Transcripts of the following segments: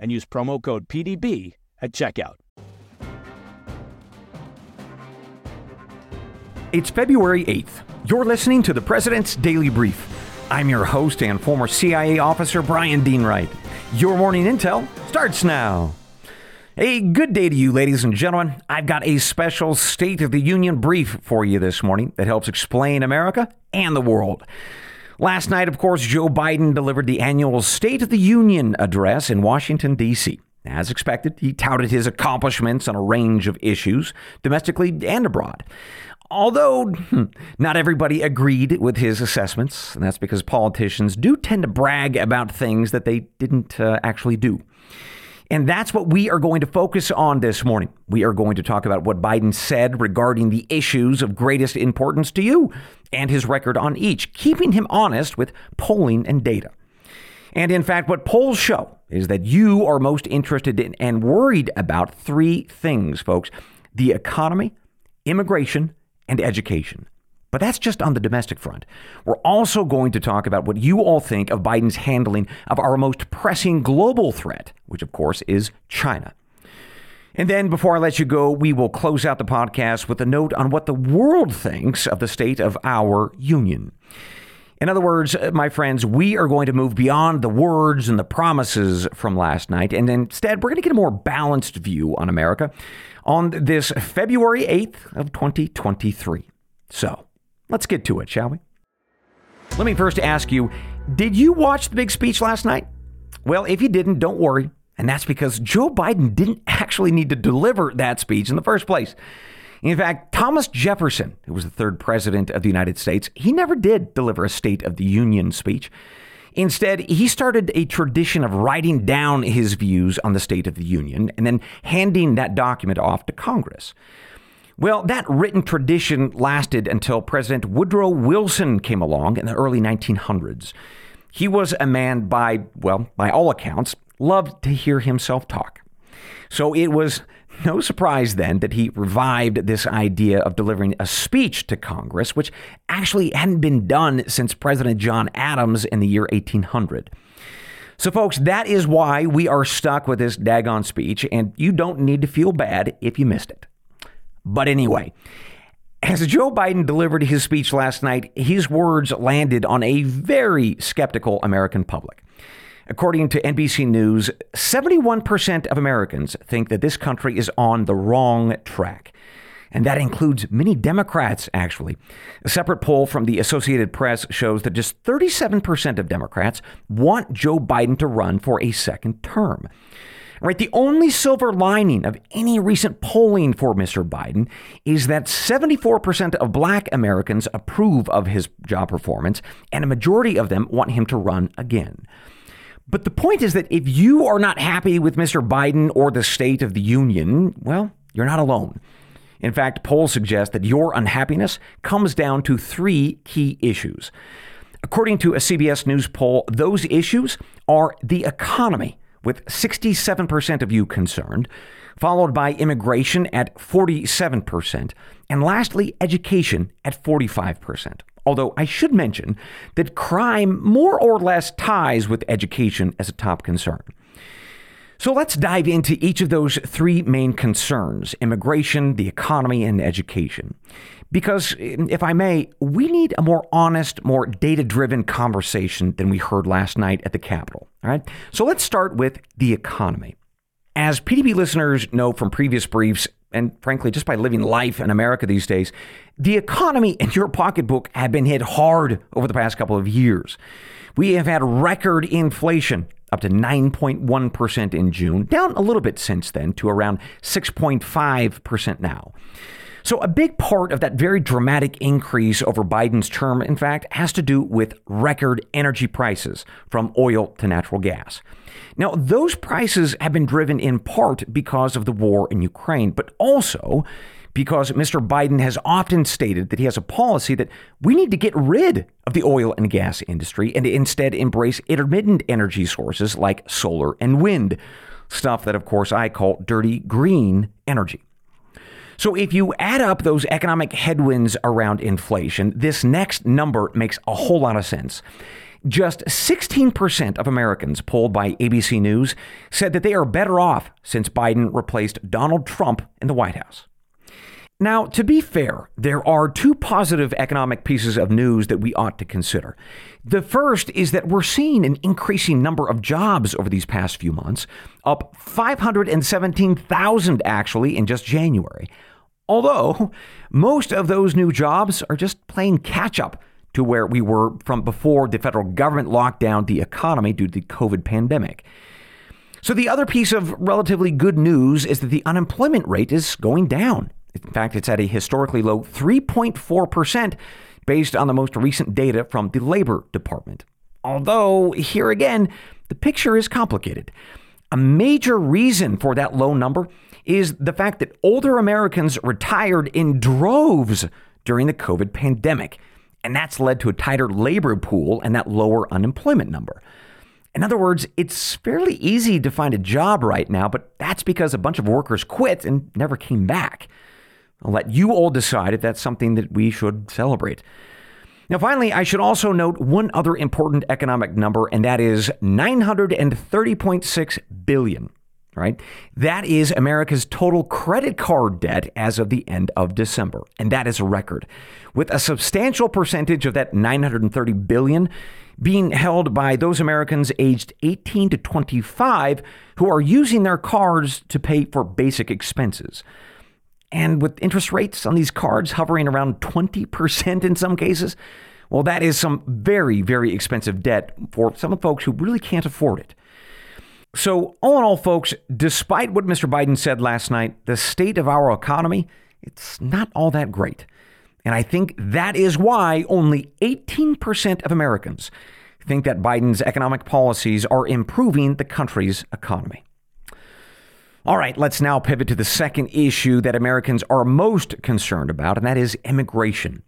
and use promo code PDB at checkout. It's February 8th. You're listening to the President's Daily Brief. I'm your host and former CIA officer, Bryan Dean Wright. Your morning intel starts now. A good day to you, ladies and gentlemen. I've got a special State of the Union brief for you this morning that helps explain America and the world. Last night, of course, Joe Biden delivered the annual State of the Union address in Washington, D.C. As expected, he touted his accomplishments on a range of issues, domestically and abroad. Although hmm, not everybody agreed with his assessments, and that's because politicians do tend to brag about things that they didn't uh, actually do. And that's what we are going to focus on this morning. We are going to talk about what Biden said regarding the issues of greatest importance to you and his record on each, keeping him honest with polling and data. And in fact, what polls show is that you are most interested in and worried about three things, folks the economy, immigration, and education. But that's just on the domestic front. We're also going to talk about what you all think of Biden's handling of our most pressing global threat, which of course is China. And then before I let you go, we will close out the podcast with a note on what the world thinks of the state of our union. In other words, my friends, we are going to move beyond the words and the promises from last night, and instead, we're going to get a more balanced view on America on this February 8th of 2023. So, Let's get to it, shall we? Let me first ask you Did you watch the big speech last night? Well, if you didn't, don't worry. And that's because Joe Biden didn't actually need to deliver that speech in the first place. In fact, Thomas Jefferson, who was the third president of the United States, he never did deliver a State of the Union speech. Instead, he started a tradition of writing down his views on the State of the Union and then handing that document off to Congress. Well, that written tradition lasted until President Woodrow Wilson came along in the early 1900s. He was a man by, well, by all accounts, loved to hear himself talk. So it was no surprise then that he revived this idea of delivering a speech to Congress, which actually hadn't been done since President John Adams in the year 1800. So, folks, that is why we are stuck with this daggone speech, and you don't need to feel bad if you missed it. But anyway, as Joe Biden delivered his speech last night, his words landed on a very skeptical American public. According to NBC News, 71% of Americans think that this country is on the wrong track. And that includes many Democrats, actually. A separate poll from the Associated Press shows that just 37% of Democrats want Joe Biden to run for a second term. Right? The only silver lining of any recent polling for Mr. Biden is that 74% of black Americans approve of his job performance, and a majority of them want him to run again. But the point is that if you are not happy with Mr. Biden or the State of the Union, well, you're not alone. In fact, polls suggest that your unhappiness comes down to three key issues. According to a CBS News poll, those issues are the economy, with 67% of you concerned, followed by immigration at 47%, and lastly, education at 45%. Although I should mention that crime more or less ties with education as a top concern. So let's dive into each of those three main concerns immigration, the economy, and education. Because, um, if I may, we need a more honest, more data driven conversation than we heard last night at the Capitol. All right. So let's start with the economy. As PDB listeners know from previous briefs, and frankly, just by living life in America these days, the economy and your pocketbook have been hit hard over the past couple of years. We have had record inflation up to 9.1% in June, down a little bit since then to around 6.5% now. So, a big part of that very dramatic increase over Biden's term, in fact, has to do with record energy prices from oil to natural gas. Now, those prices have been driven in part because of the war in Ukraine, but also because Mr. Biden has often stated that he has a policy that we need to get rid of the oil and gas industry and instead embrace intermittent energy sources like solar and wind. Stuff that, of course, I call dirty green energy. So if you add up those economic headwinds around inflation, this next number makes a whole lot of sense. Just 16% of Americans polled by ABC News said that they are better off since Biden replaced Donald Trump in the White House. Now, to be fair, there are two positive economic pieces of news that we ought to consider. The first is that we're seeing an increasing number of jobs over these past few months, up 517,000 actually in just January. Although most of those new jobs are just playing catch up to where we were from before the federal government locked down the economy due to the COVID pandemic. So, the other piece of relatively good news is that the unemployment rate is going down. In fact, it's at a historically low 3.4% based on the most recent data from the Labor Department. Although, here again, the picture is complicated. A major reason for that low number is the fact that older Americans retired in droves during the COVID pandemic. And that's led to a tighter labor pool and that lower unemployment number. In other words, it's fairly easy to find a job right now, but that's because a bunch of workers quit and never came back. I'll let you all decide if that's something that we should celebrate. Now, finally, I should also note one other important economic number, and that is 930.6 billion right? That is America's total credit card debt as of the end of December, and that is a record. With a substantial percentage of that 930 billion being held by those Americans aged 18 to 25 who are using their cards to pay for basic expenses. And with interest rates on these cards hovering around 20% in some cases, well, that is some very, very expensive debt for some folks who really can't afford it. So, all in all, folks, despite what Mr. Biden said last night, the state of our economy, it's not all that great. And I think that is why only 18% of Americans think that Biden's economic policies are improving the country's economy. All right, let's now pivot to the second issue that Americans are most concerned about, and that is immigration.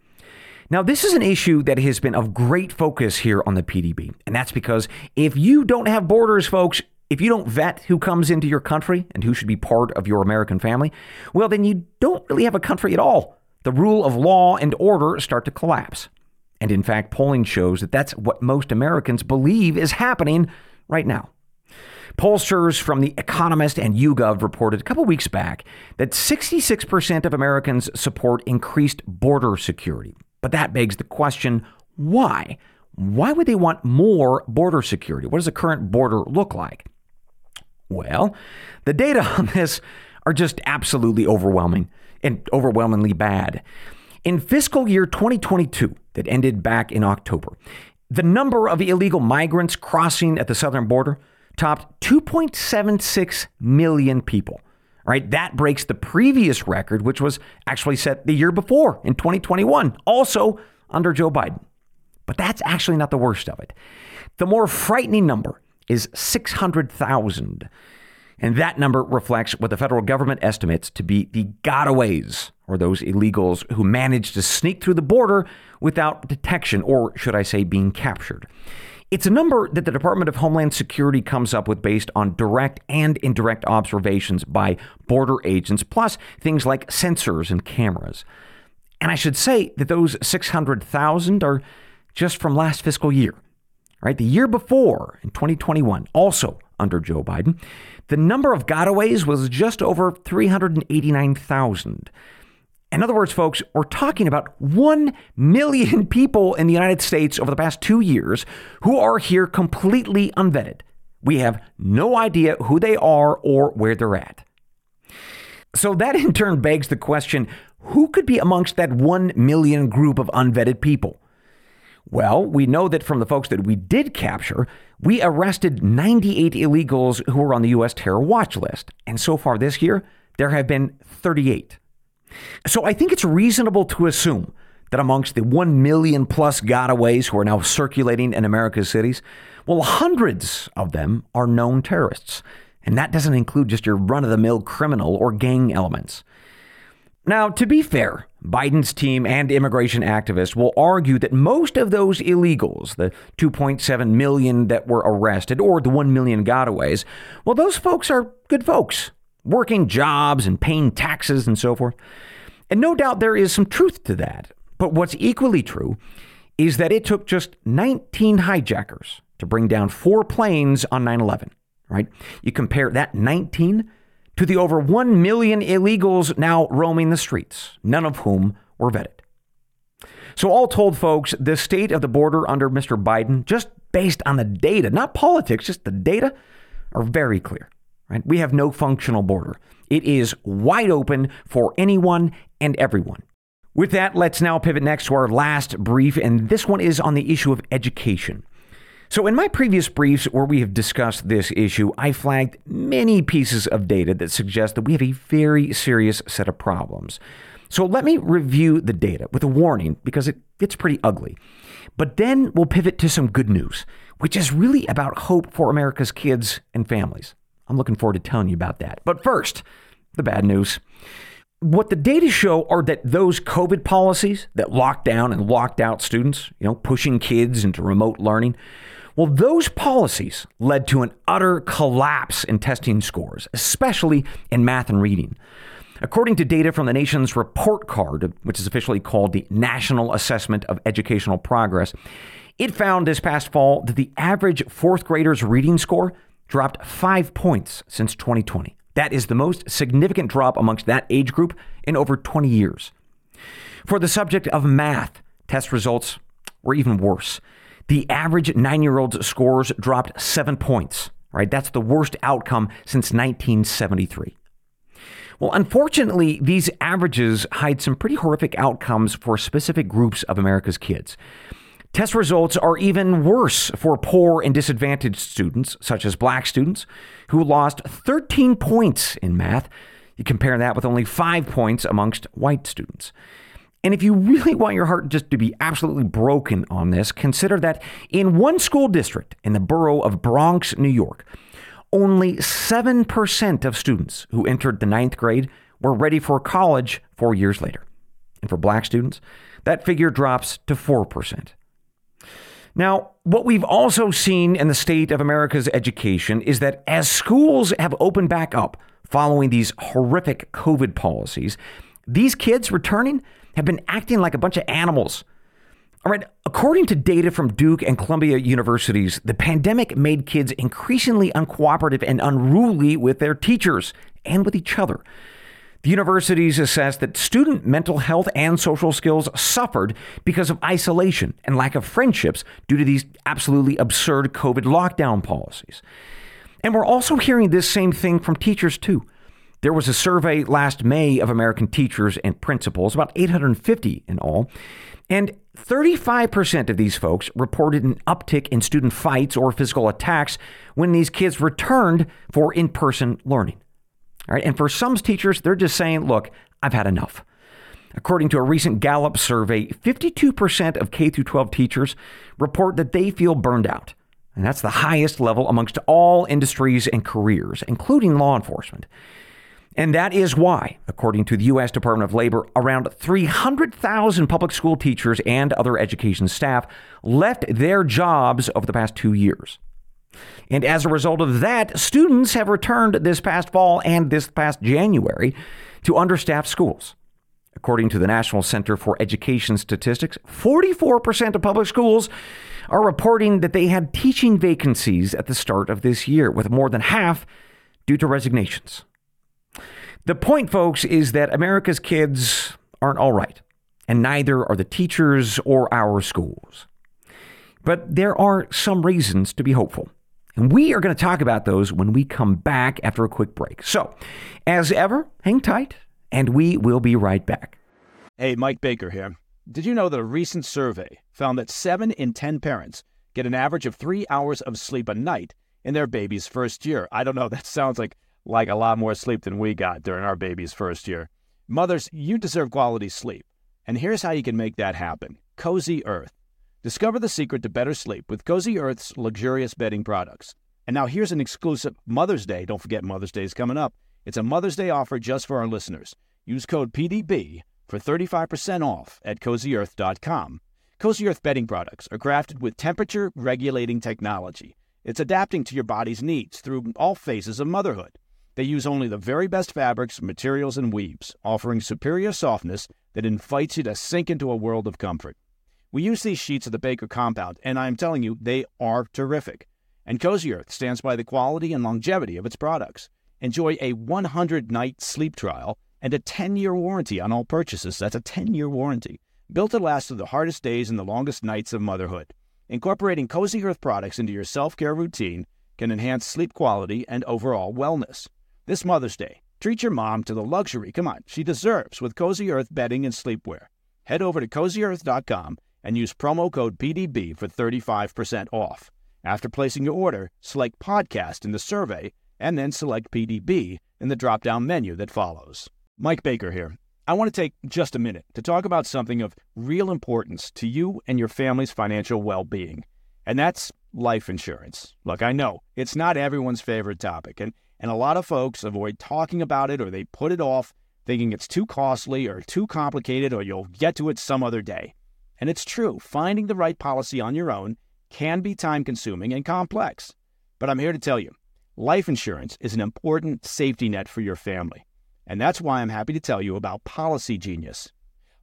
Now, this is an issue that has been of great focus here on the PDB, and that's because if you don't have borders, folks, if you don't vet who comes into your country and who should be part of your American family, well, then you don't really have a country at all. The rule of law and order start to collapse. And in fact, polling shows that that's what most Americans believe is happening right now. Pollsters from The Economist and YouGov reported a couple weeks back that 66% of Americans support increased border security. But that begs the question why? Why would they want more border security? What does the current border look like? Well, the data on this are just absolutely overwhelming and overwhelmingly bad. In fiscal year 2022, that ended back in October, the number of illegal migrants crossing at the southern border topped 2.76 million people. Right? that breaks the previous record, which was actually set the year before in 2021, also under Joe Biden. But that's actually not the worst of it. The more frightening number is 600,000. And that number reflects what the federal government estimates to be the gotaways, or those illegals who manage to sneak through the border without detection, or should I say, being captured. It's a number that the Department of Homeland Security comes up with based on direct and indirect observations by border agents, plus things like sensors and cameras. And I should say that those 600,000 are just from last fiscal year right? The year before, in 2021, also under Joe Biden, the number of gotaways was just over 389,000. In other words, folks, we're talking about 1 million people in the United States over the past two years who are here completely unvetted, We have no idea who they are or where they're at. So that in turn begs the question who could be amongst that 1 million group of unvetted people? Well, we know that from the folks that we did capture, we arrested 98 illegals who were on the U.S. terror watch list. And so far this year, there have been 38. So I think it's reasonable to assume that amongst the 1 million plus gotaways who are now circulating in America's cities, well, hundreds of them are known terrorists. And that doesn't include just your run of the mill criminal or gang elements. Now, to be fair, Biden's team and immigration activists will argue that most of those illegals, the 2.7 million that were arrested or the 1 million gotaways, well, those folks are good folks, working jobs and paying taxes and so forth. And no doubt there is some truth to that. But what's equally true is that it took just 19 hijackers to bring down four planes on 9 11, right? You compare that 19 to the over 1 million illegals now roaming the streets, none of whom were vetted. So, all told, folks, the state of the border under Mr. Biden, just based on the data, not politics, just the data, are very clear. Right? We have no functional border. It is wide open for anyone and everyone. With that, let's now pivot next to our last brief, and this one is on the issue of education. So, in my previous briefs where we have discussed this issue, I flagged many pieces of data that suggest that we have a very serious set of problems. So, let me review the data with a warning because it gets pretty ugly. But then we'll pivot to some good news, which is really about hope for America's kids and families. I'm looking forward to telling you about that. But first, the bad news. What the data show are that those COVID policies that locked down and locked out students, you know, pushing kids into remote learning, well, those policies led to an utter collapse in testing scores, especially in math and reading. According to data from the nation's report card, which is officially called the National Assessment of Educational Progress, it found this past fall that the average fourth grader's reading score dropped five points since 2020. That is the most significant drop amongst that age group in over 20 years. For the subject of math, test results were even worse. The average nine year old's scores dropped seven points, right? That's the worst outcome since 1973. Well, unfortunately, these averages hide some pretty horrific outcomes for specific groups of America's kids. Test results are even worse for poor and disadvantaged students, such as black students, who lost 13 points in math. You compare that with only five points amongst white students. And if you really want your heart just to be absolutely broken on this, consider that in one school district in the borough of Bronx, New York, only 7% of students who entered the ninth grade were ready for college four years later. And for black students, that figure drops to 4%. Now, what we've also seen in the state of America's education is that as schools have opened back up following these horrific COVID policies, these kids returning have been acting like a bunch of animals. All right, according to data from Duke and Columbia universities, the pandemic made kids increasingly uncooperative and unruly with their teachers and with each other. The universities assessed that student mental health and social skills suffered because of isolation and lack of friendships due to these absolutely absurd COVID lockdown policies. And we're also hearing this same thing from teachers, too. There was a survey last May of American teachers and principals, about 850 in all, and 35% of these folks reported an uptick in student fights or physical attacks when these kids returned for in person learning. All right, and for some teachers, they're just saying, look, I've had enough. According to a recent Gallup survey, 52% of K 12 teachers report that they feel burned out. And that's the highest level amongst all industries and careers, including law enforcement. And that is why, according to the U.S. Department of Labor, around 300,000 public school teachers and other education staff left their jobs over the past two years. And as a result of that, students have returned this past fall and this past January to understaffed schools. According to the National Center for Education Statistics, 44% of public schools are reporting that they had teaching vacancies at the start of this year, with more than half due to resignations. The point, folks, is that America's kids aren't all right, and neither are the teachers or our schools. But there are some reasons to be hopeful. And we are going to talk about those when we come back after a quick break. So, as ever, hang tight, and we will be right back. Hey, Mike Baker here. Did you know that a recent survey found that 7 in 10 parents get an average of 3 hours of sleep a night in their baby's first year? I don't know, that sounds like like a lot more sleep than we got during our baby's first year. Mothers, you deserve quality sleep. And here's how you can make that happen. Cozy Earth. Discover the secret to better sleep with Cozy Earth's luxurious bedding products. And now here's an exclusive Mother's Day. Don't forget Mother's Day is coming up. It's a Mother's Day offer just for our listeners. Use code PDB for 35% off at cozyearth.com. Cozy Earth bedding products are crafted with temperature regulating technology. It's adapting to your body's needs through all phases of motherhood. They use only the very best fabrics, materials, and weaves, offering superior softness that invites you to sink into a world of comfort. We use these sheets of the Baker compound, and I'm telling you, they are terrific. And Cozy Earth stands by the quality and longevity of its products. Enjoy a 100 night sleep trial and a 10 year warranty on all purchases. That's a 10 year warranty. Built to last through the hardest days and the longest nights of motherhood. Incorporating Cozy Earth products into your self care routine can enhance sleep quality and overall wellness. This Mother's Day, treat your mom to the luxury, come on, she deserves with Cozy Earth bedding and sleepwear. Head over to cozyearth.com and use promo code PDB for 35% off. After placing your order, select podcast in the survey and then select PDB in the drop down menu that follows. Mike Baker here. I want to take just a minute to talk about something of real importance to you and your family's financial well being, and that's life insurance. Look, I know it's not everyone's favorite topic, and and a lot of folks avoid talking about it or they put it off thinking it's too costly or too complicated or you'll get to it some other day. And it's true, finding the right policy on your own can be time consuming and complex. But I'm here to tell you life insurance is an important safety net for your family. And that's why I'm happy to tell you about Policy Genius.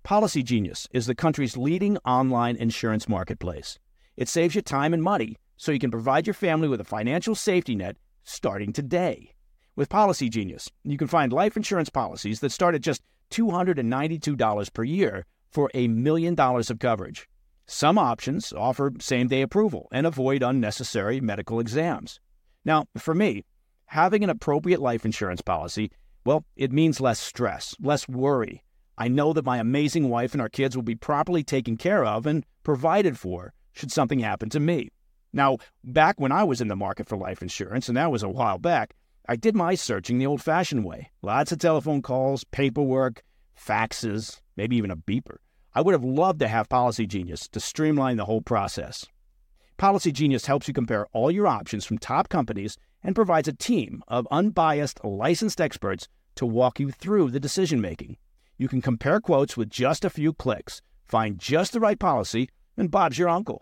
Policy Genius is the country's leading online insurance marketplace. It saves you time and money so you can provide your family with a financial safety net starting today. With Policy Genius, you can find life insurance policies that start at just $292 per year for a million dollars of coverage. Some options offer same day approval and avoid unnecessary medical exams. Now, for me, having an appropriate life insurance policy, well, it means less stress, less worry. I know that my amazing wife and our kids will be properly taken care of and provided for should something happen to me. Now, back when I was in the market for life insurance, and that was a while back, I did my searching the old fashioned way. Lots of telephone calls, paperwork, faxes, maybe even a beeper. I would have loved to have Policy Genius to streamline the whole process. Policy Genius helps you compare all your options from top companies and provides a team of unbiased, licensed experts to walk you through the decision making. You can compare quotes with just a few clicks, find just the right policy, and Bob's your uncle.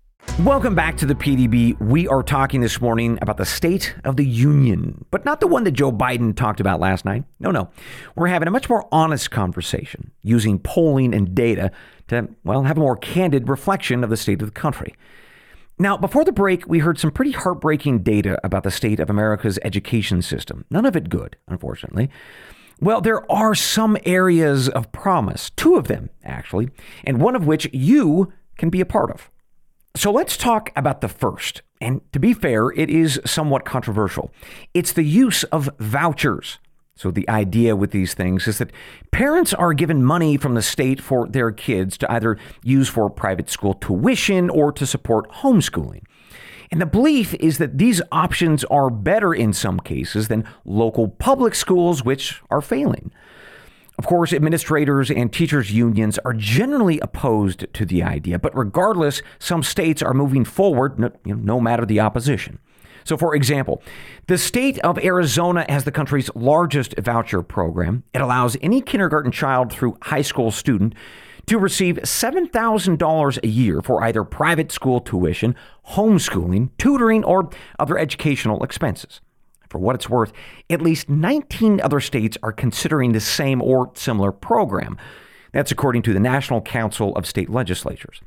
Welcome back to the PDB. We are talking this morning about the State of the Union, but not the one that Joe Biden talked about last night. No, no. We're having a much more honest conversation using polling and data to, well, have a more candid reflection of the state of the country. Now, before the break, we heard some pretty heartbreaking data about the state of America's education system. None of it good, unfortunately. Well, there are some areas of promise, two of them, actually, and one of which you can be a part of. So let's talk about the first. And to be fair, it is somewhat controversial. It's the use of vouchers. So the idea with these things is that parents are given money from the state for their kids to either use for private school tuition or to support homeschooling. And the belief is that these options are better in some cases than local public schools, which are failing. Of course, administrators and teachers' unions are generally opposed to the idea, but regardless, some states are moving forward no, you know, no matter the opposition. So, for example, the state of Arizona has the country's largest voucher program. It allows any kindergarten child through high school student to receive $7,000 a year for either private school tuition, homeschooling, tutoring, or other educational expenses. For what it's worth, at least 19 other states are considering the same or similar program. That's according to the National Council of State Legislatures.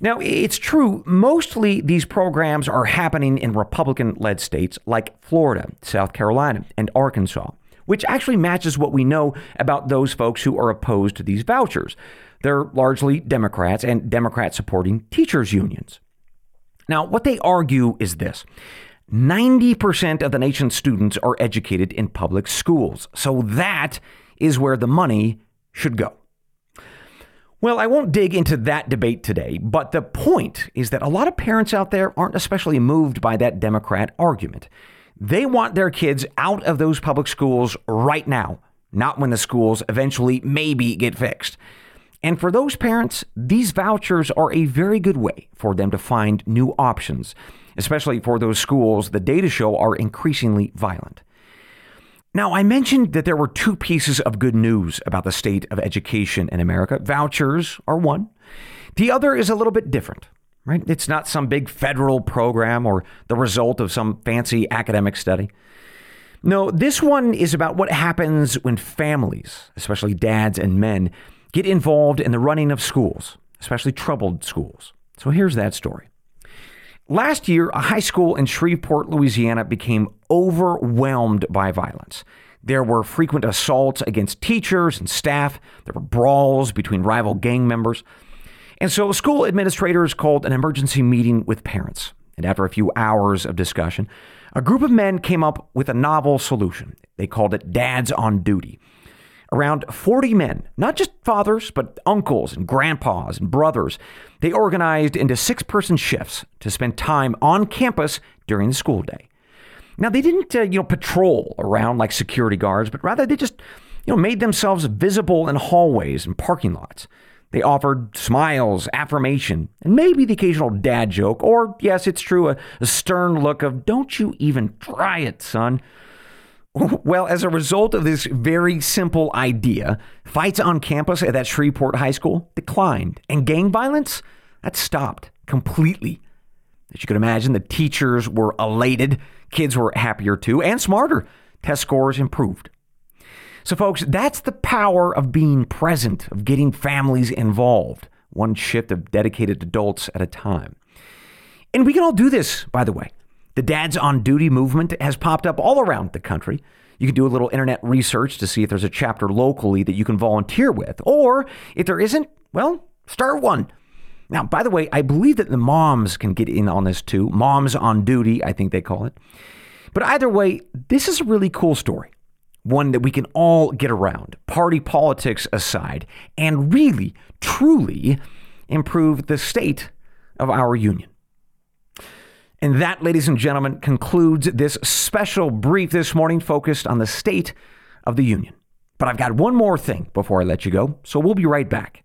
Now, it's true, mostly these programs are happening in Republican led states like Florida, South Carolina, and Arkansas, which actually matches what we know about those folks who are opposed to these vouchers. They're largely Democrats and Democrat supporting teachers' unions. Now, what they argue is this 90% of the nation's students are educated in public schools. So that is where the money should go. Well, I won't dig into that debate today, but the point is that a lot of parents out there aren't especially moved by that Democrat argument. They want their kids out of those public schools right now, not when the schools eventually maybe get fixed. And for those parents, these vouchers are a very good way for them to find new options, especially for those schools the data show are increasingly violent. Now, I mentioned that there were two pieces of good news about the state of education in America. Vouchers are one. The other is a little bit different, right? It's not some big federal program or the result of some fancy academic study. No, this one is about what happens when families, especially dads and men, get involved in the running of schools, especially troubled schools. So here's that story. Last year, a high school in Shreveport, Louisiana became overwhelmed by violence. There were frequent assaults against teachers and staff. There were brawls between rival gang members. And so school administrators called an emergency meeting with parents. And after a few hours of discussion, a group of men came up with a novel solution. They called it Dads on Duty. Around 40 men, not just fathers, but uncles and grandpas and brothers, they organized into six person shifts to spend time on campus during the school day. Now, they didn't, uh, you know, patrol around like security guards, but rather they just, you know, made themselves visible in hallways and parking lots. They offered smiles, affirmation, and maybe the occasional dad joke, or, yes, it's true, a, a stern look of, don't you even try it, son. Well, as a result of this very simple idea, fights on campus at that Shreveport High School declined, and gang violence that stopped completely. As you can imagine, the teachers were elated, kids were happier too, and smarter. Test scores improved. So, folks, that's the power of being present, of getting families involved, one shift of dedicated adults at a time. And we can all do this, by the way. The Dads on Duty movement has popped up all around the country. You can do a little internet research to see if there's a chapter locally that you can volunteer with. Or if there isn't, well, start one. Now, by the way, I believe that the moms can get in on this too. Moms on Duty, I think they call it. But either way, this is a really cool story. One that we can all get around, party politics aside, and really, truly improve the state of our union. And that, ladies and gentlemen, concludes this special brief this morning focused on the state of the union. But I've got one more thing before I let you go, so we'll be right back.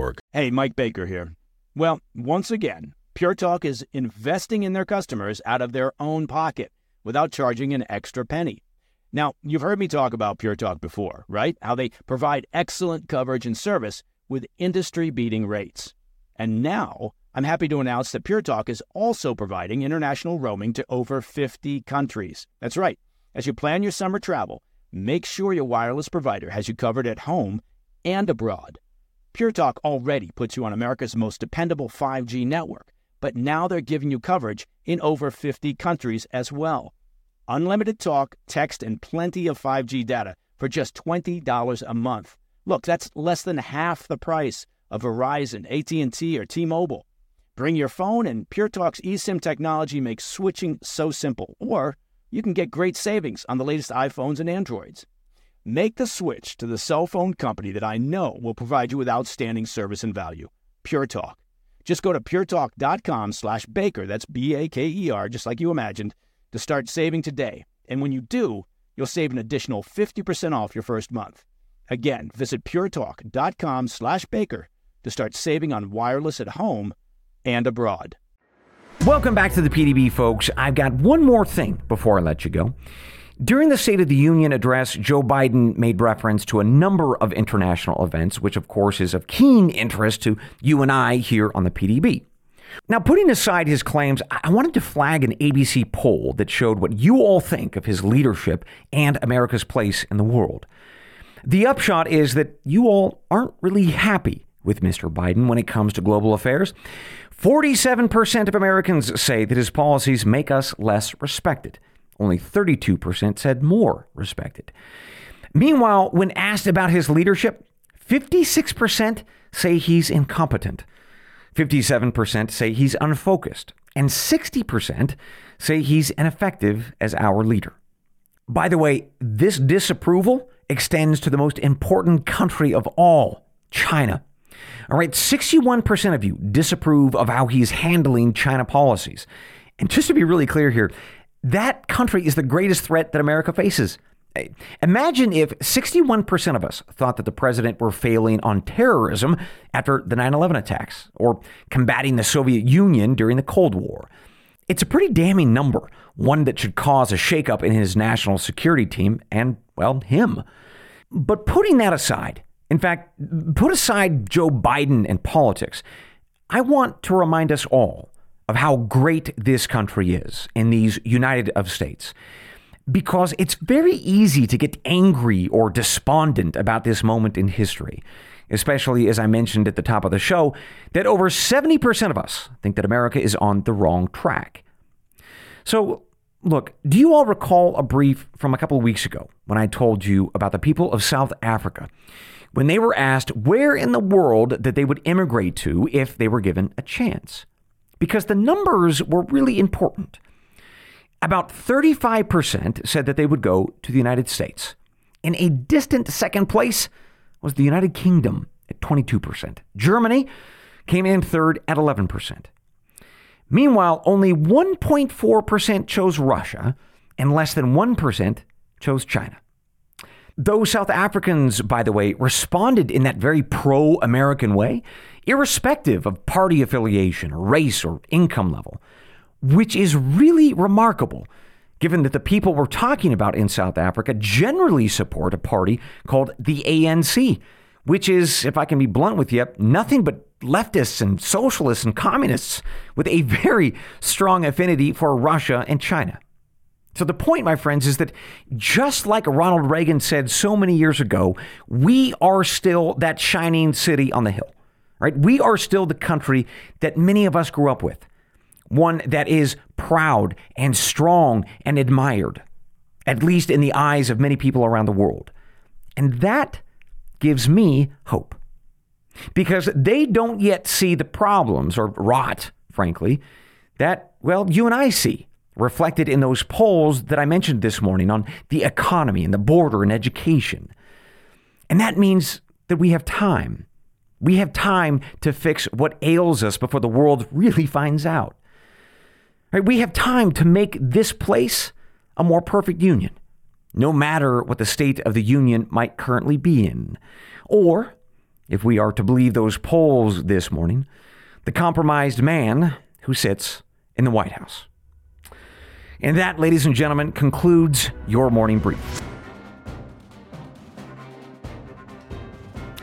Hey, Mike Baker here. Well, once again, Pure Talk is investing in their customers out of their own pocket without charging an extra penny. Now, you've heard me talk about Pure Talk before, right? How they provide excellent coverage and service with industry beating rates. And now, I'm happy to announce that Pure Talk is also providing international roaming to over 50 countries. That's right. As you plan your summer travel, make sure your wireless provider has you covered at home and abroad. Pure Talk already puts you on America's most dependable 5G network, but now they're giving you coverage in over 50 countries as well. Unlimited talk, text, and plenty of 5G data for just $20 a month. Look, that's less than half the price of Verizon, AT&T, or T-Mobile. Bring your phone and Pure Talk's eSIM technology makes switching so simple. Or you can get great savings on the latest iPhones and Androids. Make the switch to the cell phone company that I know will provide you with outstanding service and value. Pure Talk. Just go to puretalk.com slash baker, that's B-A-K-E-R, just like you imagined, to start saving today. And when you do, you'll save an additional 50% off your first month. Again, visit puretalk.com slash baker to start saving on wireless at home and abroad. Welcome back to the PDB, folks. I've got one more thing before I let you go. During the State of the Union address, Joe Biden made reference to a number of international events, which of course is of keen interest to you and I here on the PDB. Now, putting aside his claims, I wanted to flag an ABC poll that showed what you all think of his leadership and America's place in the world. The upshot is that you all aren't really happy with Mr. Biden when it comes to global affairs. 47% of Americans say that his policies make us less respected. Only 32% said more respected. Meanwhile, when asked about his leadership, 56% say he's incompetent. 57% say he's unfocused, and 60% say he's ineffective as our leader. By the way, this disapproval extends to the most important country of all, China. All right, 61% of you disapprove of how he's handling China policies. And just to be really clear here, that country is the greatest threat that America faces. Imagine if 61% of us thought that the president were failing on terrorism after the 9 11 attacks or combating the Soviet Union during the Cold War. It's a pretty damning number, one that should cause a shakeup in his national security team and, well, him. But putting that aside, in fact, put aside Joe Biden and politics, I want to remind us all of how great this country is in these United of States because it's very easy to get angry or despondent about this moment in history, especially as I mentioned at the top of the show, that over 70% of us think that America is on the wrong track. So, look, do you all recall a brief from a couple of weeks ago when I told you about the people of South Africa? When they were asked where in the world that they would immigrate to if they were given a chance. Because the numbers were really important. About 35% said that they would go to the United States. In a distant second place was the United Kingdom at 22%. Germany came in third at 11%. Meanwhile, only 1.4% chose Russia and less than 1% chose China. Those South Africans, by the way, responded in that very pro American way, irrespective of party affiliation, race, or income level which is really remarkable given that the people we're talking about in South Africa generally support a party called the ANC, which is, if I can be blunt with you, nothing but leftists and socialists and communists with a very strong affinity for Russia and China. So the point, my friends, is that just like Ronald Reagan said so many years ago, we are still that shining city on the hill. Right? We are still the country that many of us grew up with one that is proud and strong and admired, at least in the eyes of many people around the world. And that gives me hope because they don't yet see the problems or rot, frankly, that, well, you and I see reflected in those polls that I mentioned this morning on the economy and the border and education. And that means that we have time. We have time to fix what ails us before the world really finds out. Right? We have time to make this place a more perfect union, no matter what the state of the union might currently be in. Or, if we are to believe those polls this morning, the compromised man who sits in the White House. And that, ladies and gentlemen, concludes your morning brief.